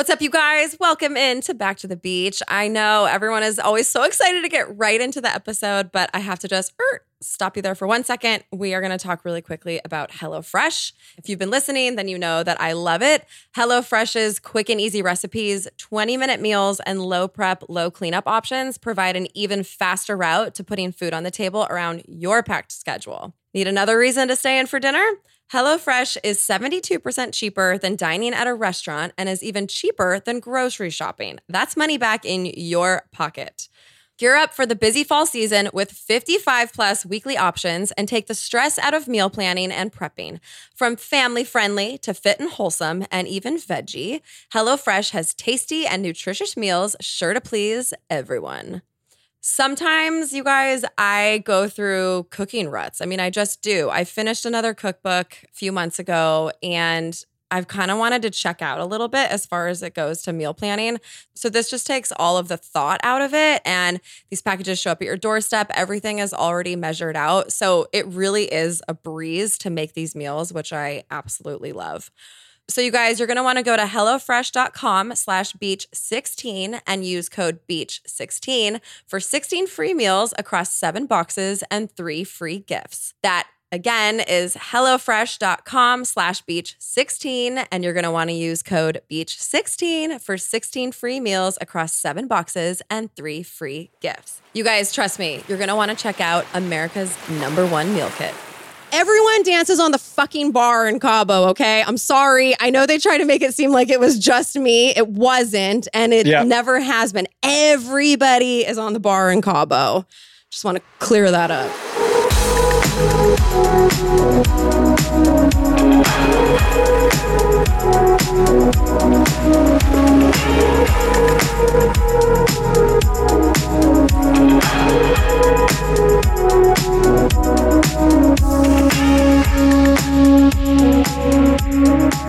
What's up, you guys? Welcome in to Back to the Beach. I know everyone is always so excited to get right into the episode, but I have to just er, stop you there for one second. We are going to talk really quickly about HelloFresh. If you've been listening, then you know that I love it. HelloFresh's quick and easy recipes, 20 minute meals, and low prep, low cleanup options provide an even faster route to putting food on the table around your packed schedule. Need another reason to stay in for dinner? HelloFresh is 72% cheaper than dining at a restaurant and is even cheaper than grocery shopping. That's money back in your pocket. Gear up for the busy fall season with 55 plus weekly options and take the stress out of meal planning and prepping. From family friendly to fit and wholesome and even veggie, HelloFresh has tasty and nutritious meals sure to please everyone. Sometimes, you guys, I go through cooking ruts. I mean, I just do. I finished another cookbook a few months ago and I've kind of wanted to check out a little bit as far as it goes to meal planning. So this just takes all of the thought out of it. And these packages show up at your doorstep. Everything is already measured out. So it really is a breeze to make these meals, which I absolutely love. So you guys, you're going to want to go to HelloFresh.com slash beach16 and use code beach16 for 16 free meals across seven boxes and three free gifts. That again is HelloFresh.com slash beach16 and you're going to want to use code beach16 for 16 free meals across seven boxes and three free gifts. You guys, trust me, you're going to want to check out America's number one meal kit. Everyone dances on the fucking bar in Cabo, okay? I'm sorry. I know they try to make it seem like it was just me. It wasn't, and it Yeah. never has been. Everybody is on the bar in Cabo. Just want to clear that up.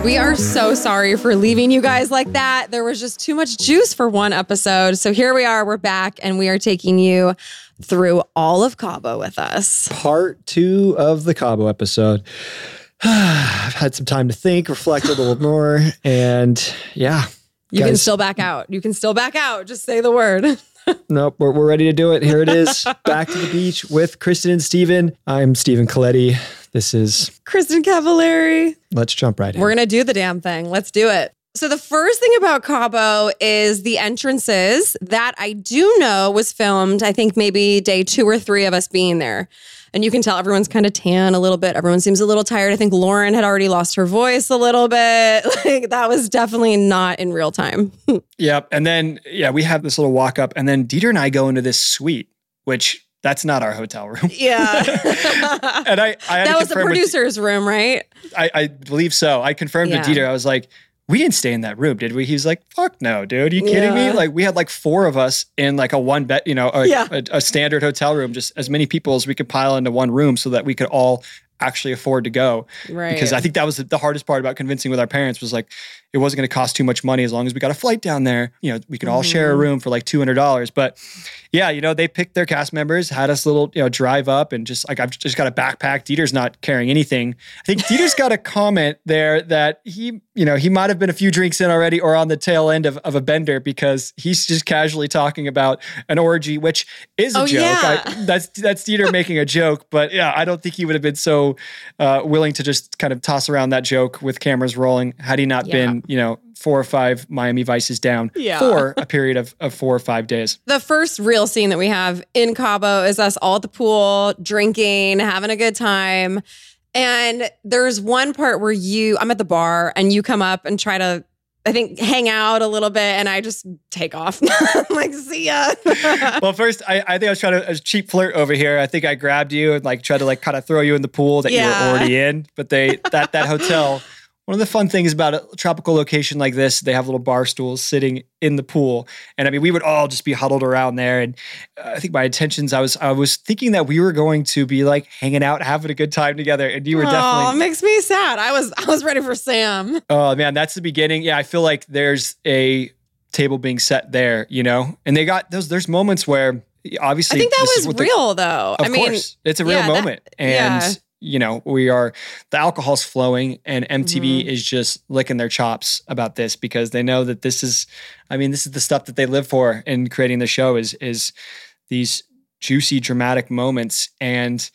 We are so sorry for leaving you guys like that. There was just too much juice for one episode. So here we are. We're back and we are taking you through all of Cabo with us. Part two of the Cabo episode. I've had some time to think, reflect a little more, and yeah. You can still back out. You can still back out. Just say the word. Nope, we're, we're ready to do it. Here it is. Back to the beach with Kristin and Stephen. I'm Stephen Colletti. This is Kristin Cavallari. Let's Jump Right In. We're going to do the damn thing. Let's do it. So, the first thing about Cabo is the entrances that I do know was filmed, I think maybe day two or three of us being there. And you can tell everyone's kind of tan a little bit. Everyone seems a little tired. I think Lauren had already lost her voice a little bit. Like that was definitely not in real time. Yep. And then, yeah, we have this little walk up, and then Dieter and I go into this suite, which that's not our hotel room. yeah. and I, I had that to was the confirm with- producer's room, right? I, I believe so. I confirmed Yeah. to Dieter. I was like, we didn't stay in that room, did we? He's like, fuck no, dude. you kidding Yeah. me? Like, we had like four of us in like a one bed, you know, a, Yeah. a, a standard hotel room, just as many people as we could pile into one room so that we could all actually afford to go. Right. Because I think that was the hardest part about convincing with our parents was like, it wasn't going to cost too much money as long as we got a flight down there. You know, we could all share a Mhm. room for like $200. But yeah, you know, they picked their cast members, had us little, you know, drive up and just like, I've just got a backpack. Dieter's not carrying anything. I think Dieter's got a comment there that he, you know, he might have been a few drinks in already or on the tail end of, of a bender because he's just casually talking about an orgy, which is a Oh, joke. yeah. I, that's, that's Dieter making a joke. But yeah, I don't think he would have been so uh, willing to just kind of toss around that joke with cameras rolling had he not Yeah. been, you know, four or five Miami Vices down Yeah. for a period of, of four or five days. the first real scene that we have in Cabo is us all at the pool, drinking, having a good time. And there's one part where you, I'm at the bar and you come up and try to, I think, hang out a little bit. And I just take off. I'm like, see ya. well, first, I, I think I was trying to a cheap flirt over here. I think I grabbed you and like tried to like kind of throw you in the pool that you were already in. But they that that hotel. One of the fun things about a tropical location like this, they have little bar stools sitting in the pool, and I mean, we would all just be huddled around there. And uh, I think my intentions, I was, I was thinking that we were going to be like hanging out, having a good time together, and you were definitely Oh, definitely it makes me sad. I was, I was ready for Sam. Oh man, that's the beginning. Yeah, I feel like there's a table being set there, you know, and they got those. There's moments where obviously I think that was real though. of I mean, course, it's a real yeah, that- moment, and yeah. You know we are the alcohol's flowing, and MTV Mm-hmm. is just licking their chops about this because they know that this is, I mean, this is the stuff that they live for in creating the show is is these juicy, dramatic moments, and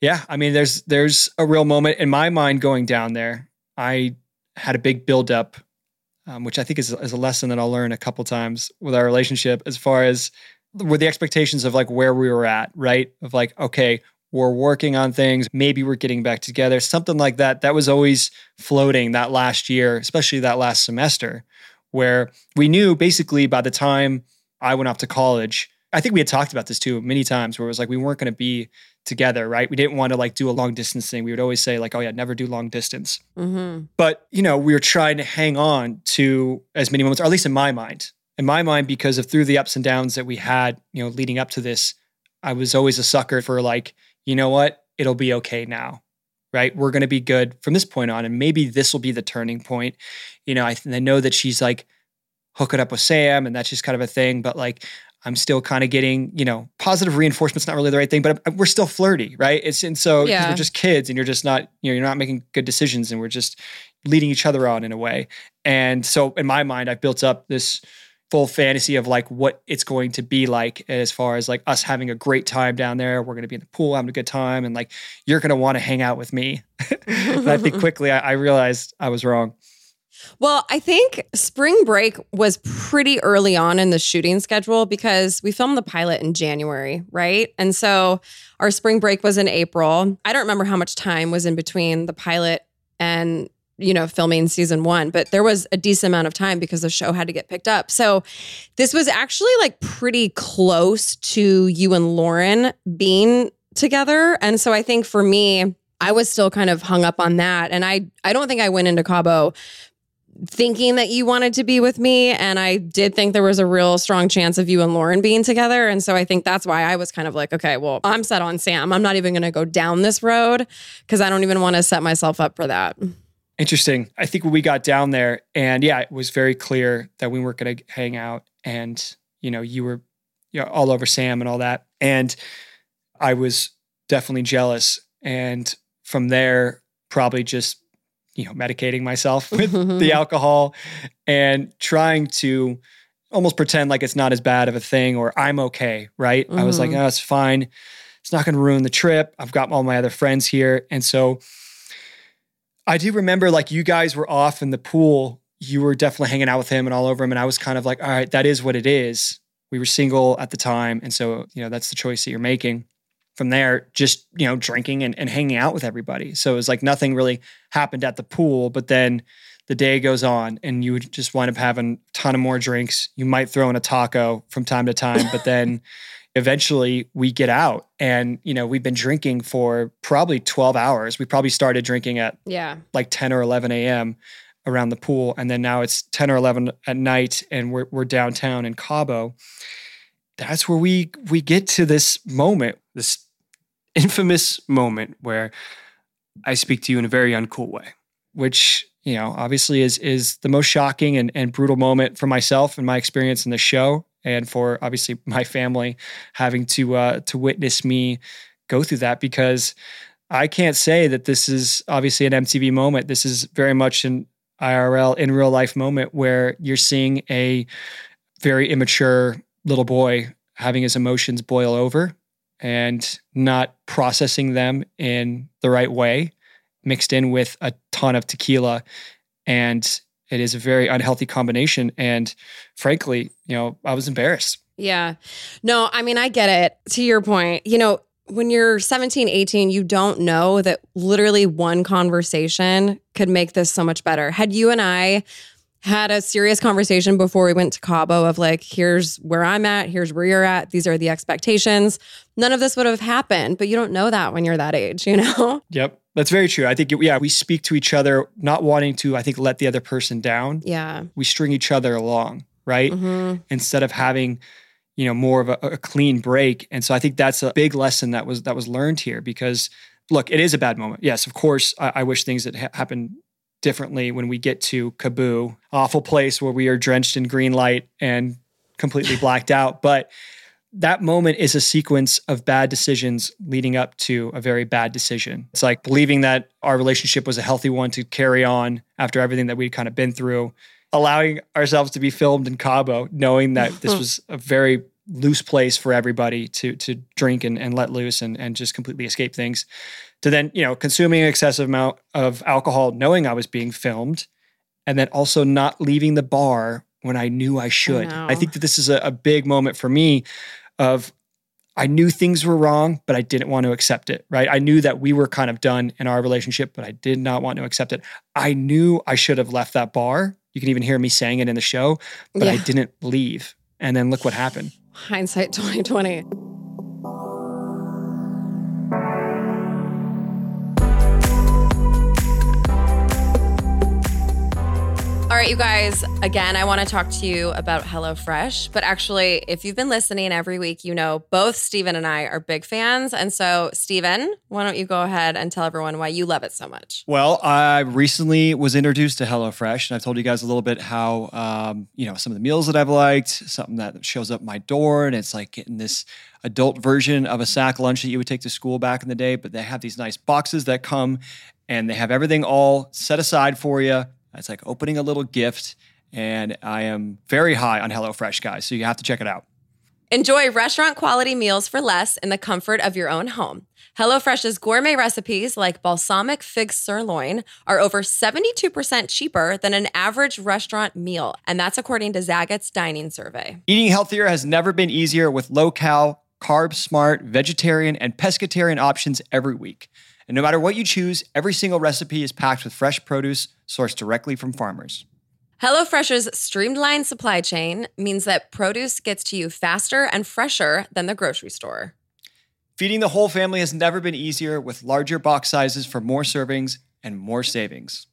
yeah, I mean, there's there's a real moment in my mind going down there. I had a big buildup, um, which I think is, is a lesson that I'll learn a couple times with our relationship, as far as with the expectations of like where we were at, right? Of like, okay, we're working on things, maybe we're getting back together, something like that. That was always floating that last year, especially that last semester, where we knew basically by the time I went off to college, I think we had talked about this too many times, where it was like we weren't going to be together, right? We didn't want to like do a long distance thing. We would always say like, oh yeah, never do long distance. mhm. But, you know, we were trying to hang on to as many moments, or at least in my mind. In my mind, because of through the ups and downs that we had, you know, leading up to this, I was always a sucker for like, you know what? It'll be okay now. Right? We're going to be good from this point on. And maybe this will be the turning point. You know, I, th- I know that she's like hooking up with Sam and that's just kind of a thing. But like, I'm still kind of getting, you know, positive reinforcement's not really the right thing, but uh, we're still flirty, right? It's and so Yeah. we're just kids and you're just not, you know, you're not making good decisions and we're just leading each other on in a way. And so in my mind, I've built up this full fantasy of like what it's going to be like as far as like us having a great time down there. We're going to be in the pool, having a good time, and like you're going to want to hang out with me. and I think quickly I, I realized I was wrong. Well, I think spring break was pretty early on in the shooting schedule because we filmed the pilot in January, right? And so our spring break was in April. I don't remember how much time was in between the pilot and you know filming season 1 but there was a decent amount of time because the show had to get picked up so this was actually like pretty close to you and Lauren being together and so I think for me I was still kind of hung up on that and I I don't think I went into Cabo thinking that you wanted to be with me. And I did think there was a real strong chance of you and Lauren being together. And so I think that's why I was kind of like, okay, well, I'm set on Sam. I'm not even going to go down this road because I don't even want to set myself up for that. Interesting. I think when we got down there, and yeah, it was very clear that we weren't going to hang out, and you know, you were, you know, all over Sam and all that, and I was definitely jealous. And from there, probably just you know, medicating myself with the alcohol and trying to almost pretend like it's not as bad of a thing or I'm okay, right? I was like, Mhm. oh, it's fine. It's not going to ruin the trip. I've got all my other friends here. And so I do remember like you guys were off in the pool. You were definitely hanging out with him and all over him. And I was kind of like, all right, that is what it is. We were single at the time. And so, you know, that's the choice that you're making. From there, just, you know, drinking and, and hanging out with everybody. So it was like nothing really happened at the pool. But then the day goes on and you would just wind up having a ton of more drinks. You might throw in a taco from time to time, but then eventually we get out and, you know, we've been drinking for probably 12 hours. We probably started drinking at Yeah. like 10 or 11 a.m. around the pool. And then now it's 10 or 11 at night and we're, we're downtown in Cabo. That's where we we get to this moment, this infamous moment where I speak to you in a very uncool way, which you know obviously is is the most shocking and, and brutal moment for myself and my experience in the show, and for obviously my family having to uh, to witness me go through that because I can't say that this is obviously an MTV moment. This is very much an IRL in real life moment where you're seeing a very immature little boy having his emotions boil over and not processing them in the right way, mixed in with a ton of tequila. And it is a very unhealthy combination. And frankly, you know, I was embarrassed. Yeah. No, I mean, I get it. To your point, you know, when you're 17, 18, you don't know that literally one conversation could make this so much better. Had you and I had a serious conversation before we went to Cabo of like, here's where I'm at, here's where you're at, these are the expectations. None of this would have happened, but you don't know that when you're that age, you know? Yep. That's very true. I think, yeah, we speak to each other, not wanting to, I think, let the other person down. Yeah. We string each other along, right? Mm-hmm. Instead of having, you know, more of a, a clean break. And so I think that's a big lesson that was that was learned here because look, it is a bad moment. Yes, of course, I, I wish things had ha- happened differently when we get to Kaboo, awful place where we are drenched in green light and completely blacked out. But that moment is a sequence of bad decisions leading up to a very bad decision. It's like believing that our relationship was a healthy one to carry on after everything that we'd kind of been through, allowing ourselves to be filmed in Cabo, knowing that this was a very loose place for everybody to to drink and, and let loose and, and just completely escape things. To then, you know, consuming an excessive amount of alcohol, knowing I was being filmed, and then also not leaving the bar when I knew I should. I, know. think that this is a, a big moment for me of I knew things were wrong, but I didn't want to accept it, right? I knew that we were kind of done in our relationship, but I did not want to accept it. I knew I should have left that bar. You can even hear me saying it in the show, but I didn't leave. And then look what happened. Hindsight 2020. All right, you guys, again, I want to talk to you about HelloFresh. But actually, if you've been listening every week, you know both Stephen and I are big fans. And so, Stephen, why don't you go ahead and tell everyone why you love it so much? Well, I recently was introduced to HelloFresh, and I've told you guys a little bit how, um, you know, some of the meals that I've liked, something that shows up my door, and it's like getting this adult version of a sack lunch that you would take to school back in the day. But they have these nice boxes that come, and they have everything all set aside for you. It's like opening a little gift, and I am very high on HelloFresh, guys. So you have to check it out. Enjoy restaurant quality meals for less in the comfort of your own home. HelloFresh's gourmet recipes like balsamic fig sirloin are over 72% cheaper than an average restaurant meal, and that's according to Zagat's dining survey. Eating healthier has never been easier with low cal, carb smart, vegetarian, and pescatarian options every week. And no matter what you choose, every single recipe is packed with fresh produce sourced directly from farmers. HelloFresh's streamlined supply chain means that produce gets to you faster and fresher than the grocery store. Feeding the whole family has never been easier with larger box sizes for more servings and more savings.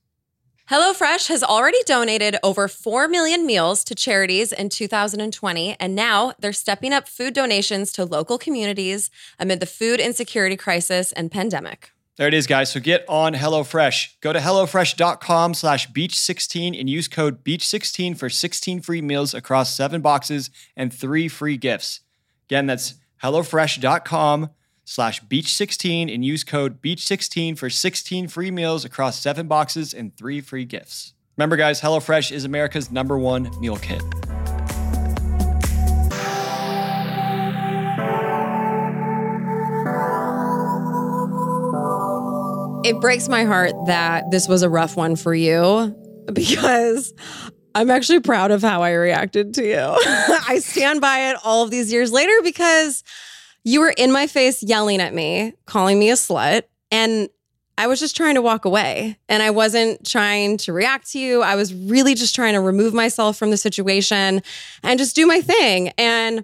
HelloFresh has already donated over 4 million meals to charities in 2020, and now they're stepping up food donations to local communities amid the food insecurity crisis and pandemic. There it is, guys. So get on HelloFresh. Go to HelloFresh.com slash Beach16 and use code Beach16 for 16 free meals across seven boxes and three free gifts. Again, that's HelloFresh.com slash Beach16 and use code Beach16 for 16 free meals across seven boxes and three free gifts. Remember, guys, HelloFresh is America's number one meal kit. It breaks my heart that this was a rough one for you because I'm actually proud of how I reacted to you. I stand by it all of these years later because you were in my face yelling at me, calling me a slut, and I was just trying to walk away and I wasn't trying to react to you. I was really just trying to remove myself from the situation and just do my thing. And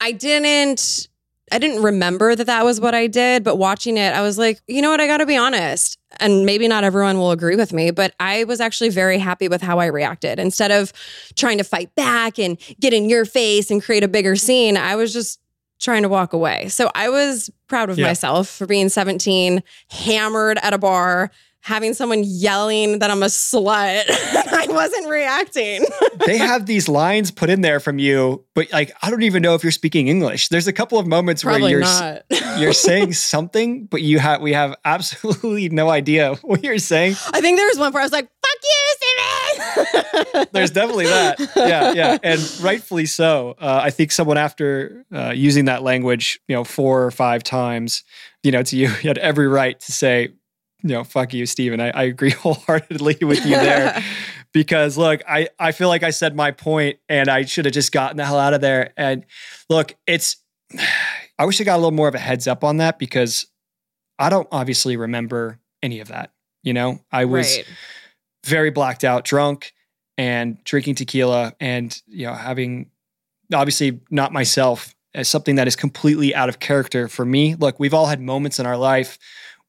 I didn't I didn't remember that that was what I did, but watching it, I was like, you know what? I got to be honest. And maybe not everyone will agree with me, but I was actually very happy with how I reacted. Instead of trying to fight back and get in your face and create a bigger scene, I was just trying to walk away. So I was proud of Yeah. myself for being 17, hammered at a bar, having someone yelling that I'm a slut. I wasn't reacting. they have these lines put in there from you, but like I don't even know if you're speaking English. There's a couple of moments where you're not. you're saying something, but you have we have absolutely no idea what you're saying. I think there was one where I was like, fuck you, Stephen. There's definitely that. Yeah, yeah, and rightfully so. Uh, I think someone after uh, using that language, you know, four or five times, you know, to you, you had every right to say, you know, fuck you, Stephen. I, I agree wholeheartedly with you there. because look, I, I feel like I said my point and I should have just gotten the hell out of there. And look, it's I wish I got a little more of a heads up on that because I don't obviously remember any of that. You know, I was right. very blacked out, drunk, and drinking tequila, and you know, having obviously not myself as something that is completely out of character for me. Look, we've all had moments in our life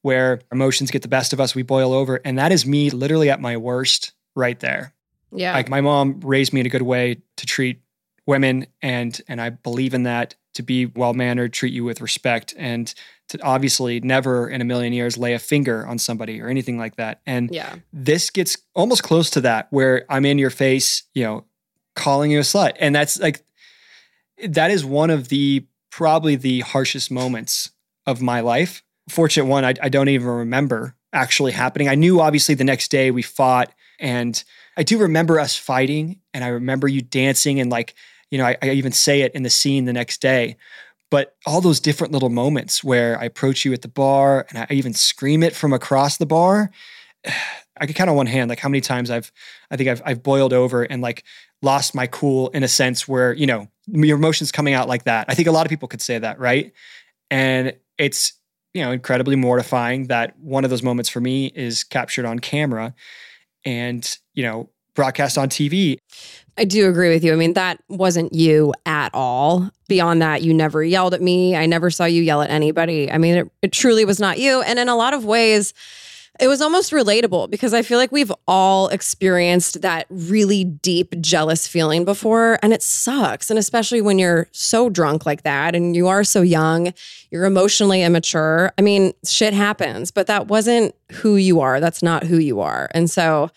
where emotions get the best of us, we boil over, and that is me literally at my worst right there. Yeah. Like my mom raised me in a good way to treat women and and I believe in that to be well mannered, treat you with respect and to obviously never in a million years lay a finger on somebody or anything like that. And yeah. this gets almost close to that where I'm in your face, you know, calling you a slut. And that's like that is one of the probably the harshest moments of my life. Fortunate one, I, I don't even remember actually happening. I knew obviously the next day we fought and I do remember us fighting and I remember you dancing and like, you know, I, I even say it in the scene the next day. But all those different little moments where I approach you at the bar and I even scream it from across the bar, I could count on one hand like how many times I've I think I've I've boiled over and like lost my cool in a sense where, you know, your emotions coming out like that. I think a lot of people could say that, right? And it's, you know, incredibly mortifying that one of those moments for me is captured on camera and, you know, broadcast on TV. I do agree with you. I mean, that wasn't you at all. Beyond that, you never yelled at me. I never saw you yell at anybody. I mean, it, it truly was not you. And in a lot of ways, it was almost relatable because I feel like we've all experienced that really deep jealous feeling before, and it sucks. And especially when you're so drunk like that and you are so young, you're emotionally immature. I mean, shit happens, but that wasn't who you are. That's not who you are. And so,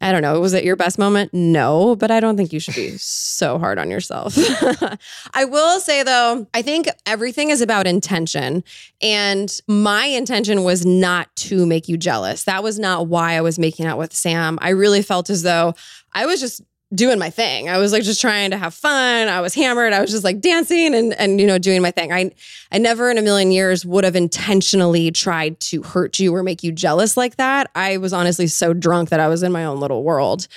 I don't know. Was it your best moment? No, but I don't think you should be so hard on yourself. I will say though, I think everything is about intention. And my intention was not to make you jealous. That was not why I was making out with Sam. I really felt as though I was just doing my thing. I was like just trying to have fun. I was hammered. I was just like dancing and and you know doing my thing. I I never in a million years would have intentionally tried to hurt you or make you jealous like that. I was honestly so drunk that I was in my own little world.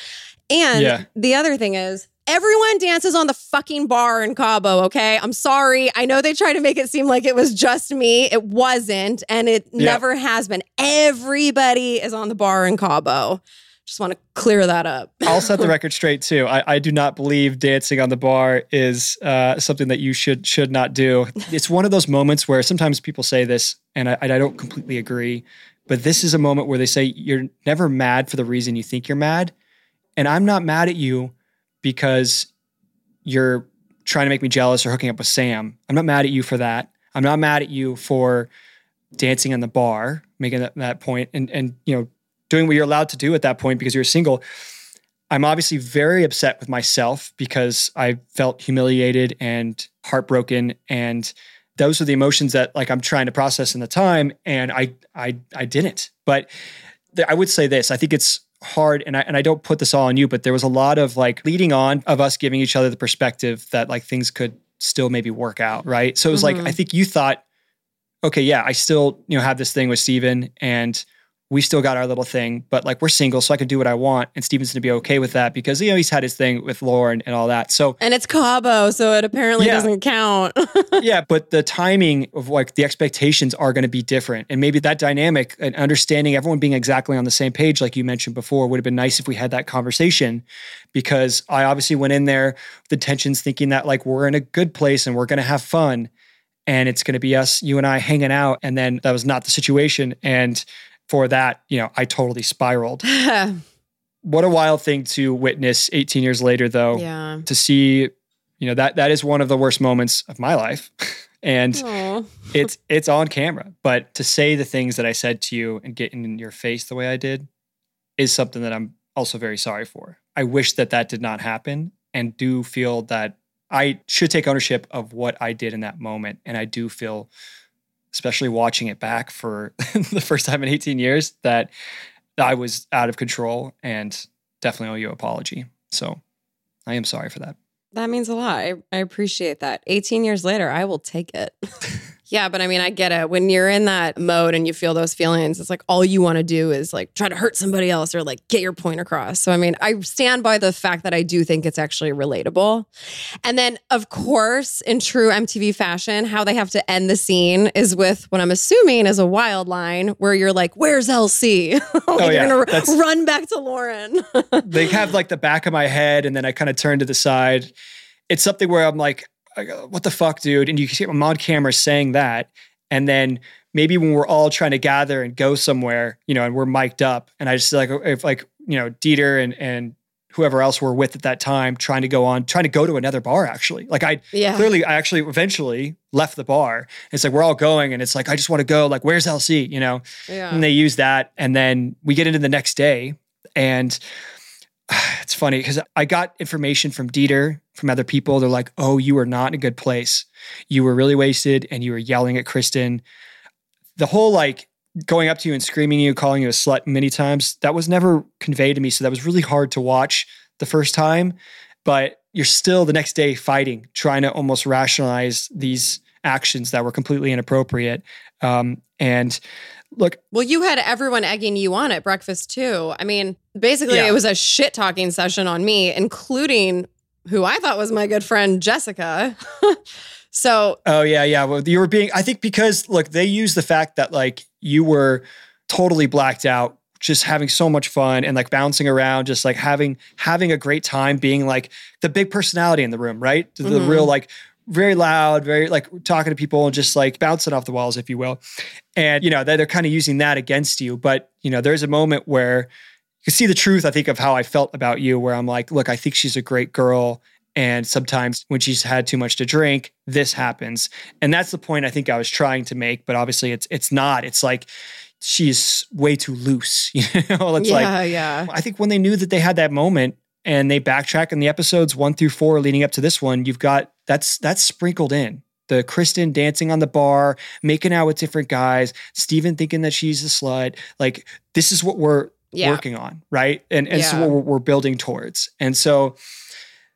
And Yeah. the other thing is Everyone dances on the fucking bar in Cabo, okay? I'm sorry. I know they try to make it seem like it was just me. It wasn't, and it Yeah. never has been. Everybody is on the bar in Cabo. Just want to clear that up. I'll set the record straight too. I, I do not believe dancing on the bar is uh, something that you should should not do. It's one of those moments where sometimes people say this, and I, I don't completely agree. But this is a moment where they say you're never mad for the reason you think you're mad, and I'm not mad at you because you're trying to make me jealous or hooking up with Sam. I'm not mad at you for that. I'm not mad at you for dancing on the bar, making that, that point, and and you know doing what you're allowed to do at that point because you're single. I'm obviously very upset with myself because I felt humiliated and heartbroken and those are the emotions that like I'm trying to process in the time and I I I didn't. But th- I would say this, I think it's hard and I and I don't put this all on you, but there was a lot of like leading on of us giving each other the perspective that like things could still maybe work out, right? So it was like I mm-hmm. think you thought okay, yeah, I still, you know, have this thing with Stephen and we still got our little thing, but like we're single, so I can do what I want. And Stephen's gonna be okay with that because you know he's had his thing with Lauren and all that. So And it's Cabo, so it apparently Yeah. doesn't count. yeah, but the timing of like the expectations are going to be different. And maybe that dynamic and understanding everyone being exactly on the same page, like you mentioned before, would have been nice if we had that conversation because I obviously went in there with intentions thinking that like we're in a good place and we're going to have fun and it's going to be us, you and I hanging out. And then that was not the situation. And for that, you know, I totally spiraled. What a wild thing to witness 18 years later, though yeah. to see you know that that is one of the worst moments of my life and it's it's on camera. But to say the things that I said to you and get in your face the way I did is something that I'm also very sorry for. I wish that that did not happen, and do feel that I should take ownership of what I did in that moment. And I do feel, especially watching it back for the first time in 18 years, that I was out of control and definitely owe you an apology. So I am sorry for that. That means a lot. I, I appreciate that. 18 years later, I will take it. yeah, but I mean, I get it. When you're in that mode and you feel those feelings, it's like all you want to do is like try to hurt somebody else or like get your point across. So, I mean, I stand by the fact that I do think it's actually relatable. And then, of course, in true MTV fashion, how they have to end the scene is with what I'm assuming is a wild line where you're like, Where's LC? like, Oh, yeah. You're going to run back to Lauren. they have like the back of my head and then I kind of turn to the side. It's something where I'm like, I go, what the fuck, dude? And you can see I'm camera saying that. And then maybe when we're all trying to gather and go somewhere, you know, and we're mic'd up and I just like, if like, you know, Dieter and, and whoever else we're with at that time trying to go on, trying to go to another bar actually. Like I yeah. clearly, I actually eventually left the bar. It's like, we're all going and it's like, I just want to go. Like, where's LC? You know? Yeah. and they use that and then we get into the next day and it's funny because i got information from dieter from other people. They're like oh you were not in a good place. You were really wasted and you were yelling at kristin. The whole like going up to you and screaming you calling you a slut many times that was never conveyed to me so that was really hard to watch the first time. But you're still the next day fighting trying to almost rationalize these actions that were completely inappropriate. Um, and look Well, you had everyone egging you on at breakfast too. I mean, basically, Yeah. it was a shit talking session on me, including who I thought was my good friend, Jessica. so, Oh yeah, yeah. Well, you were being. I think because look, they use the fact that like you were totally blacked out, just having so much fun and like bouncing around, just like having having a great time, being like the big personality in the room, right? The Mhm. real like very loud, very like talking to people and just like bouncing off the walls, if you will. And you know they're, they're kind of using that against you. But you know, there's a moment where you can see the truth. I think of how I felt about you, where I'm like, look, I think she's a great girl. And sometimes when she's had too much to drink, this happens. And that's the point I think I was trying to make, but obviously it's it's not. It's like she's way too loose. You know, it's yeah, like yeah. I think when they knew that they had that moment and they backtrack in the episodes one through four leading up to this one, you've got that's that's sprinkled in. The Kristin dancing on the bar, making out with different guys, Stephen thinking that she's a slut. Like this is what we're Yeah. working on, right? And and so what we're, we're building towards. And so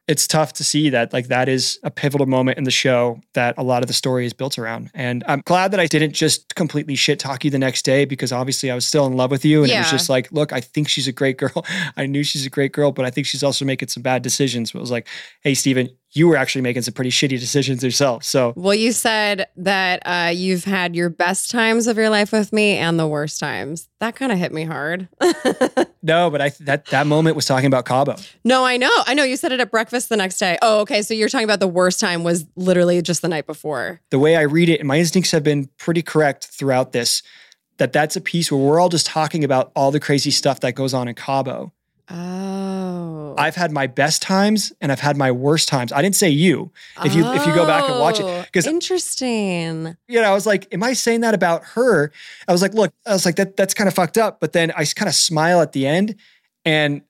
it's tough to see that like that is a pivotal moment in the show that a lot of the story is built around. And I'm glad that I didn't just completely shit talk you the next day because obviously I was still in love with you. And it was just like, look, I think she's a great girl. I knew she's a great girl, but I think she's also making some bad decisions. But it was like, hey, Stephen, you were actually making some pretty shitty decisions yourself. So Well, you said that uh, you've had your best times of your life with me and the worst times. That kind of hit me hard. no, but I that that moment was talking about Cabo. no, I know. I know. You said it at breakfast the next day. Oh, okay. So you're talking about the worst time was literally just the night before. the way I read it, and my instincts have been pretty correct throughout this, that that's a piece where we're all just talking about all the crazy stuff that goes on in Cabo. Oh. I've had my best times and I've had my worst times. I didn't say you. If you if you go back and watch Oh, it, because interesting. you know, I was like, am I saying that about her? I was like, look, I was like, that that's kind of fucked up. But then I kind of smile at the end, and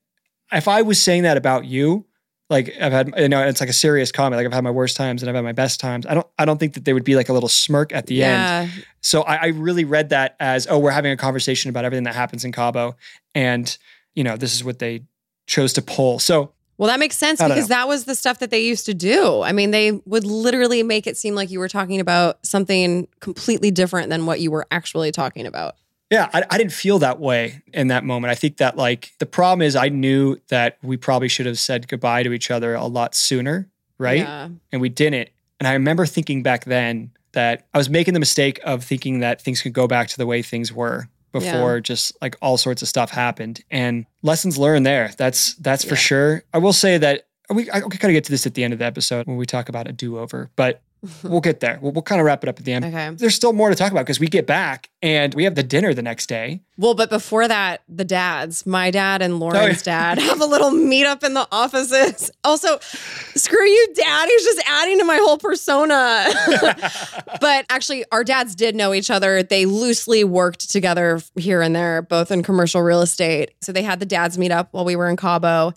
if I was saying that about you, like I've had, you know, it's like a serious comment. Like I've had my worst times and I've had my best times. I don't, I don't think that there would be like a little smirk at the end. So I, I really read that as, oh, we're having a conversation about everything that happens in Cabo, and you know, this is what they chose to pull. So Well, that makes sense because that was the stuff that they used to do. I mean, they would literally make it seem like you were talking about something completely different than what you were actually talking about. Yeah, I, I didn't feel that way in that moment. I think that like the problem is I knew that we probably should have said goodbye to each other a lot sooner, right? Yeah. And we didn't. And I remember thinking back then that I was making the mistake of thinking that things could go back to the way things were before just like all sorts of stuff happened. And lessons learned there. That's that's for sure. I will say that we I we kind of get to this at the end of the episode when we talk about a do-over, but we'll get there. We'll, we'll kind of wrap it up at the end. Okay. There's still more to talk about because we get back and we have the dinner the next day. Well, but before that, the dads, my dad and oh, Lauren's dad, have a little meetup in the offices. Also, screw you, dad. He's just adding to my whole persona. but actually, our dads did know each other. They loosely worked together here and there, both in commercial real estate. So they had the dads meet up while we were in Cabo.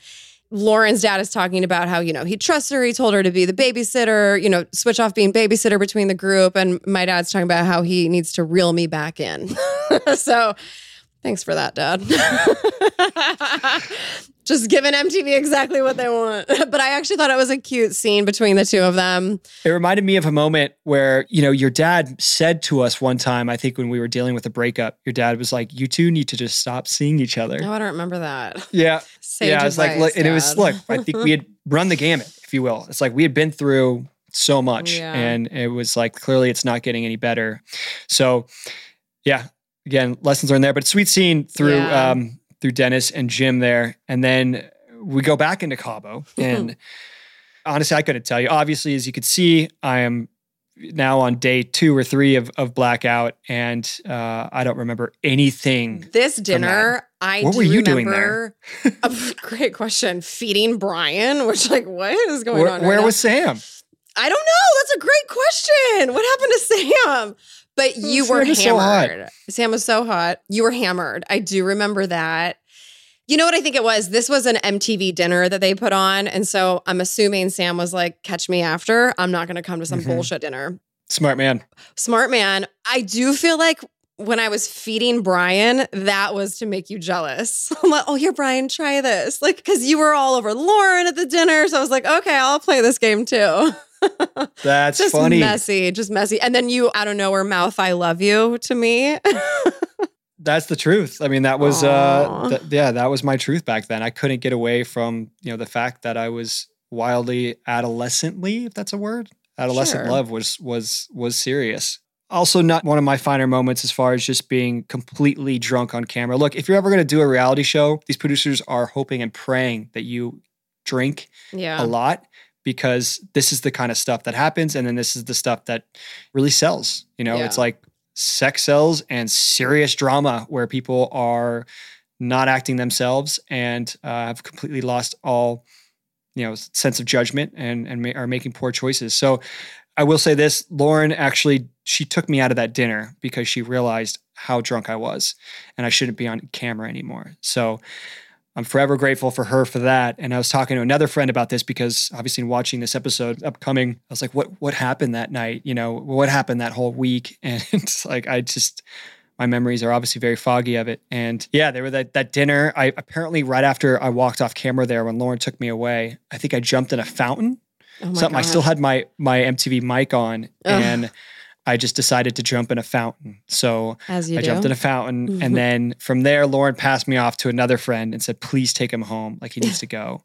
Lauren's dad is talking about how, you know, he trusts her. He told her to be the babysitter, you know, switch off being babysitter between the group. And my dad's talking about how he needs to reel me back in. so thanks for that, dad. Just giving MTV exactly what they want. but I actually thought it was a cute scene between the two of them. It reminded me of a moment where, you know, your dad said to us one time, I think when we were dealing with a breakup, your dad was like, you two need to just stop seeing each other. Oh, I don't remember that. Yeah. Sage yeah. It's like, advice, look, and it was, look, I think we had run the gamut, if you will. It's like we had been through so much Yeah. and it was like, clearly it's not getting any better. So, yeah, again, lessons learned there, but sweet scene through, Yeah. um, through Dennis and Jim there. And then we go back into Cabo and honestly, I couldn't tell you. Obviously, as you could see, I am now on day two or three of, of blackout and uh, I don't remember anything. This dinner, I What do were you doing there? a great question. Feeding Brian, which like what is going Where, on? right where now? was Sam? I don't know. That's a great question. What happened to Sam? But you Sam were was so hammered. Sam was so hot. You were hammered. I do remember that. You know what I think it was? This was an MTV dinner that they put on. And so I'm assuming Sam was like, catch me after. I'm not going to come to some Mhm. bullshit dinner. Smart man. Smart man. I do feel like when I was feeding Brian, that was to make you jealous. I'm like, oh, here, Brian, try this. Like, because you were all over Lauren at the dinner. So I was like, okay, I'll play this game too. That's just funny. messy, just messy. And then you, out of nowhere, mouth "I love you" to me. That's the truth. I mean, that was uh th- yeah, that was my truth back then. I couldn't get away from, you know, the fact that I was wildly adolescently, if that's a word. Adolescent Sure. love was was was serious. Also not one of my finer moments as far as just being completely drunk on camera. Look, if you're ever going to do a reality show, these producers are hoping and praying that you drink yeah, a lot because this is the kind of stuff that happens and then this is the stuff that really sells you know Yeah. it's like sex sells and serious drama where people are not acting themselves and uh, have completely lost all you know sense of judgment and and ma- are making poor choices so i will say this lauren actually she took me out of that dinner because she realized how drunk i was and i shouldn't be on camera anymore so I'm forever grateful for her for that. And I was talking to another friend about this because obviously in watching this episode upcoming, I was like, what what happened that night? You know, what happened that whole week? And it's like I just my memories are obviously very foggy of it. And yeah, there were that that dinner. I apparently right after I walked off camera there when Lauren took me away, I think I jumped in a fountain. Oh Something I still had my my MTV mic on Ugh. and I just decided to jump in a fountain. So I do. jumped in a fountain. And then from there, Lauren passed me off to another friend and said, please take him home. Like he needs to go.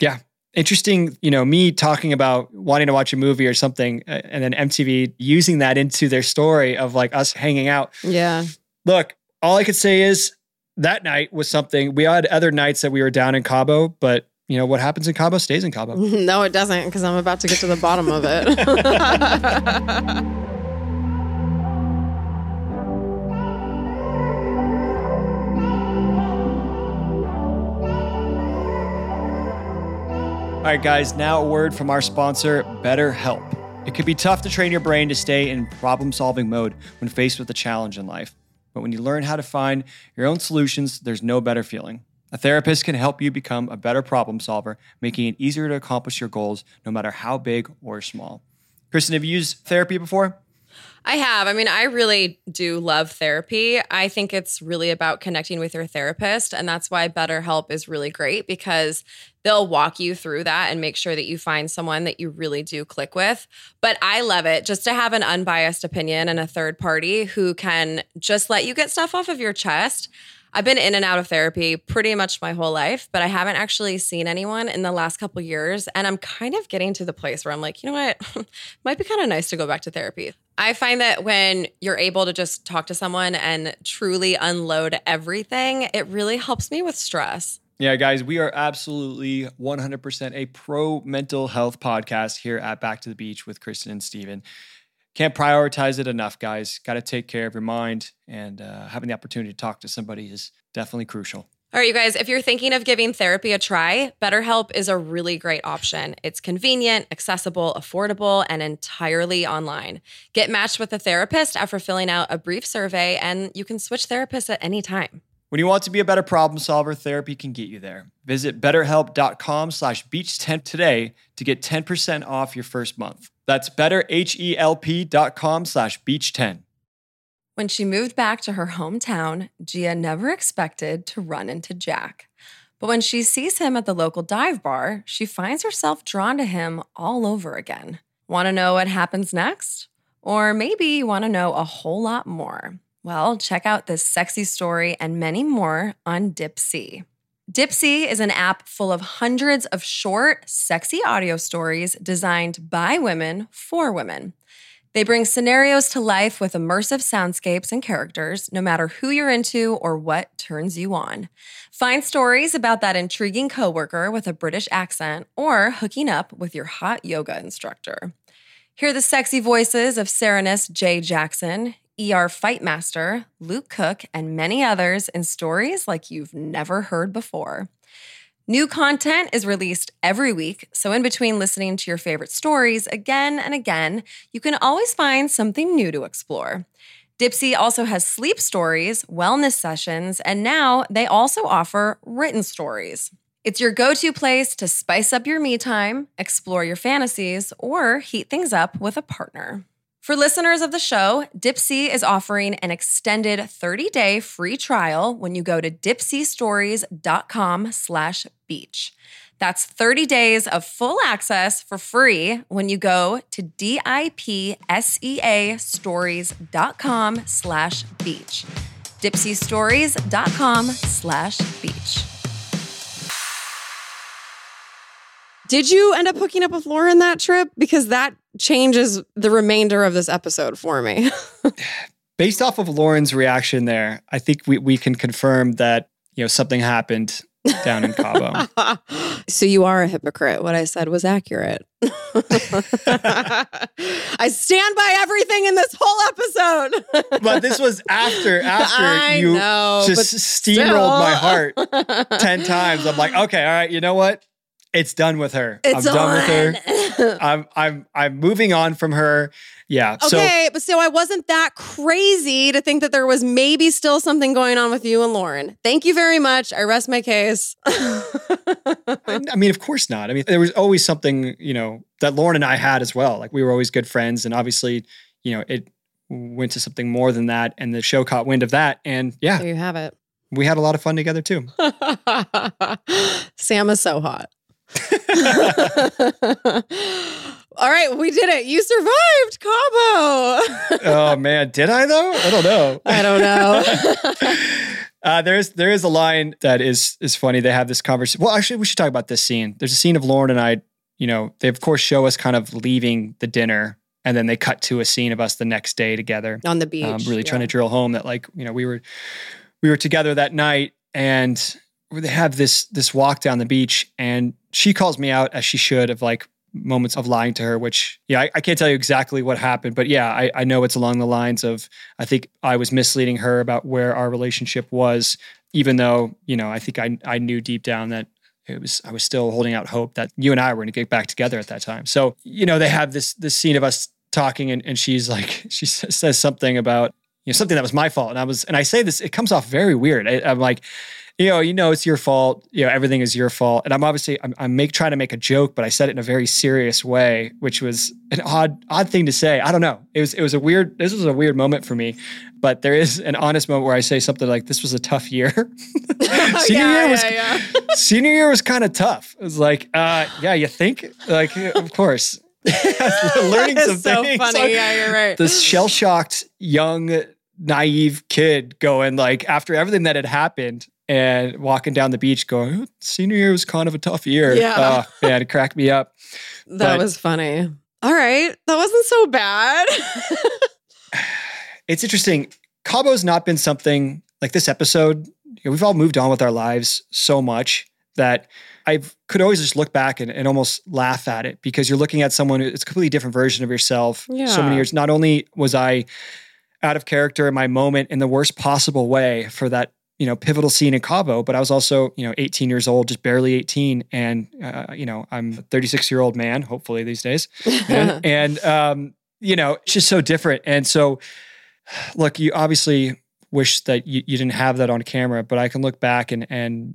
Yeah. Interesting, you know, me talking about wanting to watch a movie or something, uh, and then MTV using that into their story of like us hanging out. yeah, Look, all I could say is that night was something. We had other nights that we were down in Cabo, but you know, what happens in Cabo stays in Cabo. no, it doesn't because I'm about to get to the bottom of it. All right, guys, now a word from our sponsor, BetterHelp. It can be tough to train your brain to stay in problem solving mode when faced with a challenge in life. But when you learn how to find your own solutions, there's no better feeling. A therapist can help you become a better problem solver, making it easier to accomplish your goals, no matter how big or small. Kristin, have you used therapy before? I have. I mean, I really do love therapy. I think it's really about connecting with your therapist. And that's why BetterHelp is really great because they'll walk you through that and make sure that you find someone that you really do click with. But I love it just to have an unbiased opinion and a third party who can just let you get stuff off of your chest. I've been in and out of therapy pretty much my whole life, but I haven't actually seen anyone in the last couple years. And I'm kind of getting to the place where I'm like, you know what? Might be kind of nice to go back to therapy. I find that when you're able to just talk to someone and truly unload everything, it really helps me with stress. Yeah, guys, we are absolutely 100% a pro mental health podcast here at Back to the Beach with Kristin and Stephen. Can't prioritize it enough, guys. Got to take care of your mind, and uh, having the opportunity to talk to somebody is definitely crucial. All right, you guys, if you're thinking of giving therapy a try, BetterHelp is a really great option. It's convenient, accessible, affordable, and entirely online. Get matched with a therapist after filling out a brief survey, and you can switch therapists at any time. When you want to be a better problem solver, therapy can get you there. Visit betterhelp.com slash beach10 today to get 10% off your first month. That's betterhelp.com slash beach10. When she moved back to her hometown, Gia never expected to run into Jack. But when she sees him at the local dive bar, she finds herself drawn to him all over again. Want to know what happens next? Or maybe you want to know a whole lot more. Well, check out this sexy story and many more on Dipsea. Dipsea is an app full of hundreds of short, sexy audio stories designed by women for women. They bring scenarios to life with immersive soundscapes and characters, no matter who you're into or what turns you on. Find stories about that intriguing coworker with a British accent or hooking up with your hot yoga instructor. Hear the sexy voices of Serenus J. Jackson, ER Fightmaster, Luke Cook, and many others in stories like you've never heard before. New content is released every week, so in between listening to your favorite stories again and again, you can always find something new to explore. Dipsea also has sleep stories, wellness sessions, and now they also offer written stories. It's your go to place to spice up your me time, explore your fantasies, or heat things up with a partner. For listeners of the show, Dipsea is offering an extended 30-day free trial when you go to dipseastories.com slash beach. That's 30 days of full access for free when you go to D-I-P-S-E-A stories.com slash beach. dipseastories.com slash beach. Did you end up hooking up with Lauren that trip? Because that changes the remainder of this episode for me. Based off of Lauren's reaction there, I think we, we can confirm that, you know, something happened down in Cabo. so you are a hypocrite. What I said was accurate. I stand by everything in this whole episode. but this was after after I you know, just steamrolled my heart 10 times. I'm like, okay, all right, you know what? It's done with her. It's I'm done with her. I'm I'm I'm moving on from her. Yeah. So Okay, but so I wasn't that crazy to think that there was maybe still something going on with you and Lauren. Thank you very much. I rest my case. I I mean, of course not. I mean, there was always something, you know, that Lauren and I had as well. Like we were always good friends, and obviously, you know, it went to something more than that, and the show caught wind of that, and yeah, there you have it. we had a lot of fun together too. Sam is so hot. All right, we did it. You survived Cabo. oh man, did I though? I don't know. I don't know. Uh, there's there is a line that is is funny. They have this conversation. Well, actually, we should talk about this scene. There's a scene of Lauren and I. You know, they of course show us kind of leaving the dinner, and then they cut to a scene of us the next day together. On the beach. um, really trying to drill home that like you know we were we were together that night and they have this this walk down the beach and she calls me out as she should of like moments of lying to her which yeah I, I can't tell you exactly what happened but yeah I, I know it's along the lines of i think i was misleading her about where our relationship was even though you know i think i, I knew deep down that it was i was still holding out hope that you and i were going to get back together at that time. So you know they have this this scene of us talking and, and she's like she says something about you know something that was my fault. And i was and i say this it comes off very weird. I, i'm like you know you know it's your fault you know everything is your fault. And i'm obviously i'm, I'm make, trying to make a joke but i said it in a very serious way which was an odd odd thing to say. I don't know. It was it was a weird this was a weird moment for me but there is an honest moment where i say something like this was a tough year. Senior yeah, year was yeah, yeah. senior year was kind of tough. It was like uh yeah you think like of course. Learning some so things. funny. Yeah, you're right. this shell shocked young naive kid going like after everything that had happened and walking down the beach going "Oh, senior year was kind of a tough year Yeah. uh, man it cracked me up that but- was funny. All right, that wasn't so bad. it's interesting cabo's not been something like this episode you know, we've all moved on with our lives so much that I could always just look back and, and almost laugh at it because you're looking at someone, it's a completely different version of yourself. Yeah. So many years. Not only was I out of character in my moment in the worst possible way for that, you know, pivotal scene in Cabo, but I was also, you know, 18 years old, just barely 18. And, uh, you know, I'm a 36 year old man, hopefully these days. And, and um, you know, it's just so different. And so, look, you obviously wish that you, you didn't have that on camera, but I can look back and and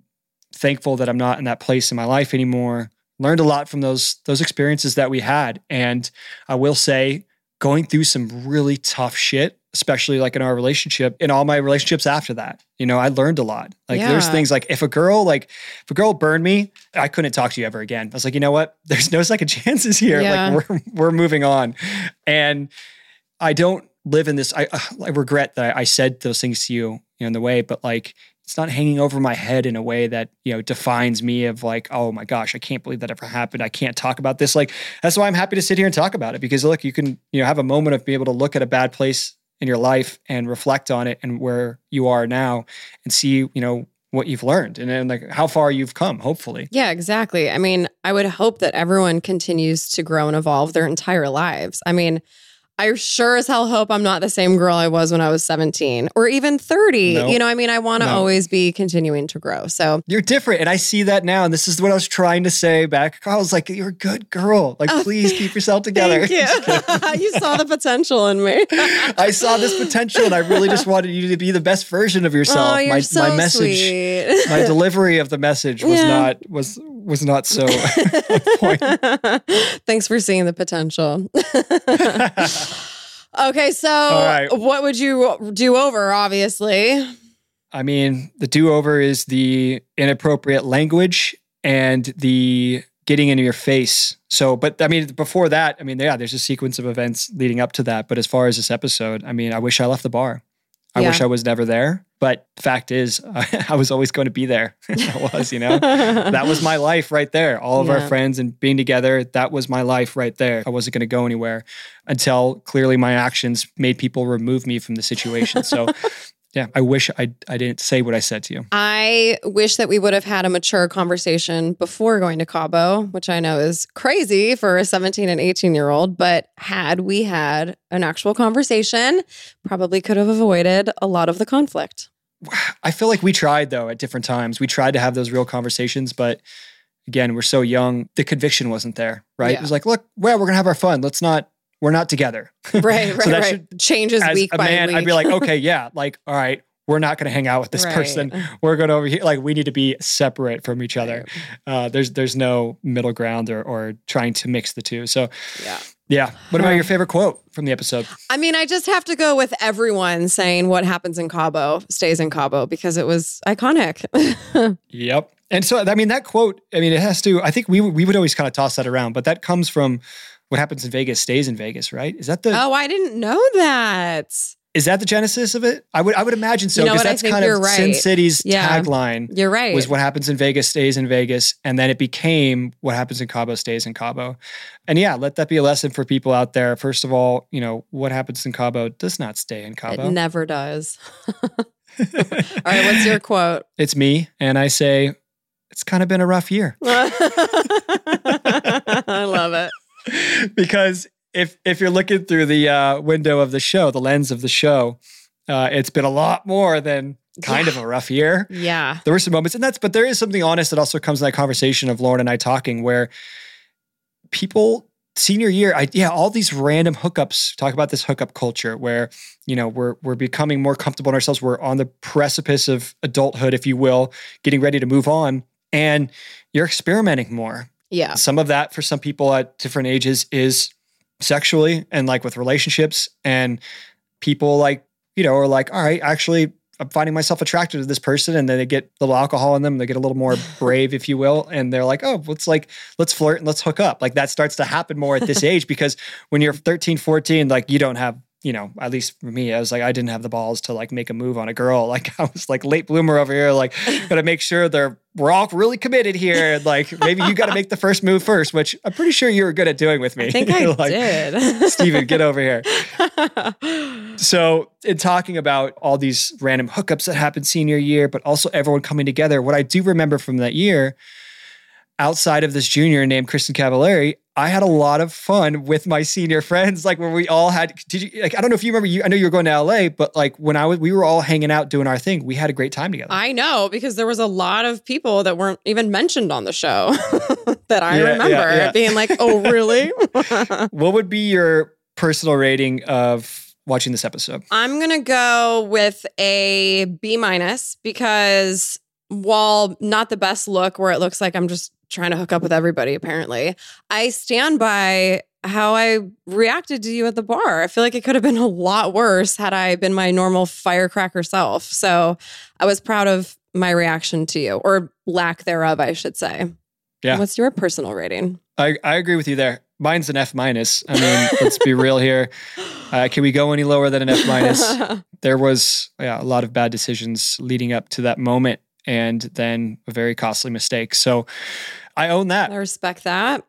thankful that I'm not in that place in my life anymore. Learned a lot from those those experiences that we had, and I will say, going through some really tough shit, especially like in our relationship, in all my relationships after that. You know, I learned a lot. Like there's things like if a girl like if a girl burned me, I couldn't talk to you ever again. I was like, you know what? There's no second chances here. Yeah. Like we're we're moving on, and I don't live in this. I uh, I regret that I said those things to you, you know, in the way, but like it's not hanging over my head in a way that you know defines me of like, oh my gosh, I can't believe that ever happened. I can't talk about this. Like that's why I'm happy to sit here and talk about it because look, you can you know have a moment of being able to look at a bad place in your life and reflect on it and where you are now and see you know what you've learned and then like how far you've come. Hopefully, Yeah, exactly. I mean, I would hope that everyone continues to grow and evolve their entire lives. I mean, I sure as hell hope I'm not the same girl I was when I was 17 or even 30. No. You know, I mean, I want to No. always be continuing to grow. So, You're different. And I see that now. And this is what I was trying to say back. I was like, you're a good girl. Like, Oh, please keep yourself together. you. you saw the potential in me. I saw this potential and I really just wanted you to be the best version of yourself. Oh, you're my, so my message, sweet. my delivery of the message was Yeah. not was was not so point. Thanks for seeing the potential. okay, so right. what would you do over, obviously? I mean, the do-over is the inappropriate language and the getting into your face. So, but I mean, before that, I mean, yeah, there's a sequence of events leading up to that. But as far as this episode, I mean, I wish I left the bar. I Yeah. wish I was never there. But fact is, I was always going to be there. I was, you know, that was my life right there. All of Yeah. our friends and being together, that was my life right there. I wasn't going to go anywhere until clearly my actions made people remove me from the situation. So, yeah, I wish I, I didn't say what I said to you. I wish that we would have had a mature conversation before going to Cabo, which I know is crazy for a 17 and 18 year old. But had we had an actual conversation, probably could have avoided a lot of the conflict. I feel like we tried though at different times. We tried to have those real conversations, but again, we're so young. The conviction wasn't there, right? Yeah. It was like, look, well, we're gonna have our fun. Let's not. We're not together. Right, right, So that right. should- Changes As week a by man, week. I'd be like, okay, yeah, like, all right, we're not gonna hang out with this Right. person. We're going over here. Like, we need to be separate from each other. Uh, there's there's no middle ground or or trying to mix the two. So yeah. yeah. What about your favorite quote from the episode? I mean, I just have to go with everyone saying what happens in Cabo stays in Cabo because it was iconic. Yep. And so, I mean, that quote, I mean, it has to, I think we, we would always kind of toss that around, but that comes from what happens in Vegas stays in Vegas, right? Is that the, oh, I didn't know that. is that the genesis of it? I would, I would imagine so, You know because? That's kind of Sin. City's Yeah. tagline You're right. was what happens in Vegas stays in Vegas. And then it became what happens in Cabo stays in Cabo. And yeah, let that be a lesson for people out there. First of all, you know, what happens in Cabo does not stay in Cabo. It never does. All right, what's your quote? it's me. And I say, it's kind of been a rough year. I love it. because if if you're looking through the uh, window of the show, the lens of the show, uh, it's been a lot more than kind of a rough year. Yeah. There were some moments, and that's but there is something honest that also comes in that conversation of Lauren and I talking where people senior year, I yeah, all these random hookups talk about this hookup culture where you know we're we're becoming more comfortable in ourselves. We're on the precipice of adulthood, if you will, getting ready to move on, and you're experimenting more. Yeah. Some of that for some people at different ages is sexually and like with relationships and people like, you know, are like, all right, actually I'm finding myself attracted to this person and then they get a little alcohol in them, they get a little more brave, if you will, and they're like, oh, let's like let's flirt and let's hook up. Like that starts to happen more at this age because when you're 13, 14, like you don't have you know, at least for me, I was like, I didn't have the balls to like make a move on a girl. Like I was like late bloomer over here, like gotta make sure they're we're all really committed here. And like maybe you gotta make the first move first, which I'm pretty sure you were good at doing with me. I think I like, did. Stephen, get over here. So, in talking about all these random hookups that happened senior year, but also everyone coming together, what I do remember from that year, outside of this junior named Kristin Cavallari, I had a lot of fun with my senior friends. Like when we all had, did you like? I don't know if you remember. You, I know you were going to LA, but like when I was, we were all hanging out doing our thing. We had a great time together. I know because there was a lot of people that weren't even mentioned on the show that I Yeah, yeah, remember yeah. being like, "Oh, really?" what would be your personal rating of watching this episode? I'm gonna go with a B minus because while not the best look, where it looks like I'm just trying to hook up with everybody, apparently, I stand by how I reacted to you at the bar. I feel like it could have been a lot worse had I been my normal firecracker self. So I was proud of my reaction to you, or lack thereof, I should say. Yeah. What's your personal rating? I, I agree with you there. Mine's an F minus. I mean, let's be real here. Uh, can we go any lower than an F minus? There was yeah, a lot of bad decisions leading up to that moment, and then a very costly mistake. So I own that. I respect that.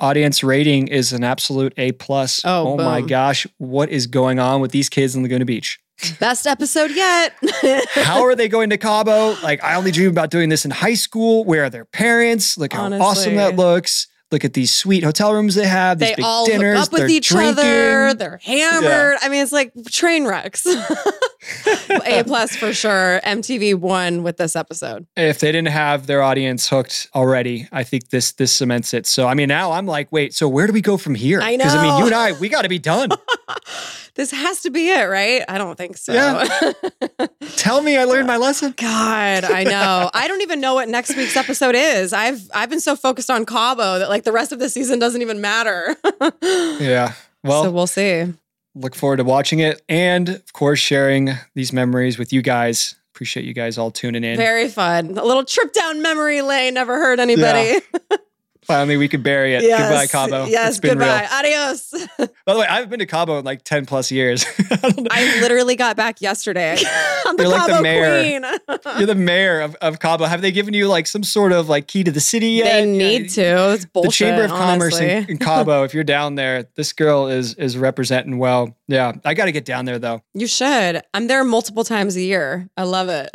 Audience rating is an absolute A plus. Oh, oh my boom. gosh, what is going on with these kids in Laguna Beach? Best episode yet. How are they going to Cabo? Like, I only dream about doing this in high school. Where are their parents? Look how Honestly. awesome that looks. Look at these sweet hotel rooms they have. These they big all dinners. hook up with they're each drinking. other. They're hammered. I mean, it's like train wrecks. a plus for sure. MTV won with this episode. if they didn't have their audience hooked already, I think this this cements it. So I mean, now I'm like, wait, so where do we go from here? I know. Because I mean, you and I, we got to be done. This has to be it, right? I don't think so. Yeah. Tell me, I learned my lesson. God, I know. I don't even know what next week's episode is. I've I've been so focused on Cabo that like the rest of the season doesn't even matter. Yeah. Well, so we'll see. Look forward to watching it, and of course, sharing these memories with you guys. Appreciate you guys all tuning in. Very fun. A little trip down memory lane. Never hurt anybody. Finally, we could bury it. yes. Goodbye, Cabo. Yes. It's been Goodbye. real. Adios. By the way, I've been to Cabo in like ten plus years. I. I literally got back yesterday. I'm the You're like the mayor. queen. You're the mayor of, of Cabo. Have they given you like some sort of like key to the city yet? they need to. It's bullshit. the Chamber of Commerce in, in Cabo. If you're down there, this girl is is representing well. Yeah, I got to get down there though. You should. I'm there multiple times a year. I love it.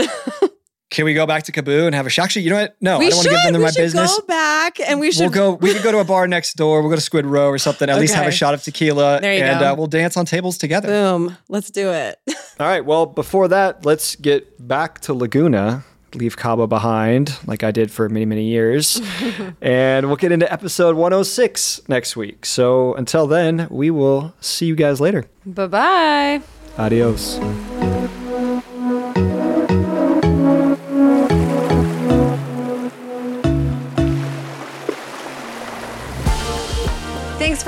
Can we go back to Kaboo and have a shot? Actually, you know what? No, we I don't want to give them we my should business. go back and we should We'll go. We could go to a bar next door. We'll go to Squid Roe or something. At least have a shot of tequila, There you and go. Uh, we'll dance on tables together. Boom. Let's do it. All right. Well, before that, let's get back to Laguna. Leave Cabo behind, like I did for many, many years. and we'll get into episode 106 next week. So until then, we will see you guys later. bye bye. Adios.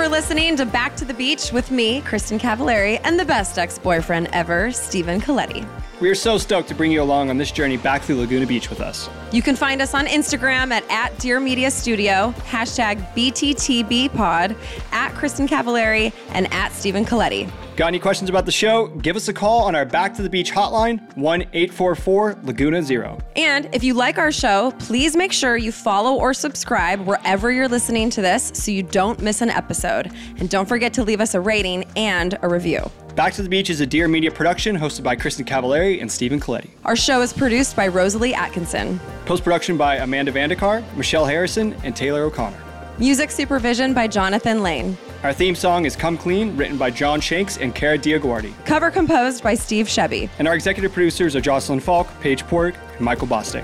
For listening to Back to the Beach with me, Kristin Cavallari, and the best ex boyfriend ever, Stephen Colletti. We are so stoked to bring you along on this journey back through Laguna Beach with us. You can find us on Instagram at, at Dear Media Studio, hashtag BTTBpod, at Kristin Cavallari, and at Stephen Colletti. Got any questions about the show? Give us a call on our Back to the Beach hotline, 1 844 Laguna Zero. And if you like our show, please make sure you follow or subscribe wherever you're listening to this so you don't miss an episode. And don't forget to leave us a rating and a review. Back to the Beach is a Dear Media production hosted by Kristin Cavallari and Stephen Colletti. Our show is produced by Rosalie Atkinson. Post production by Amanda Vandekar, Michelle Harrison, and Taylor O'Connor. Music supervision by Jonathan Lane. Our theme song is Come Clean, written by John Shanks and Kara DioGuardi. Cover composed by Steve Shebby. And our executive producers are Jocelyn Falk, Paige Pork, and Michael Bostic.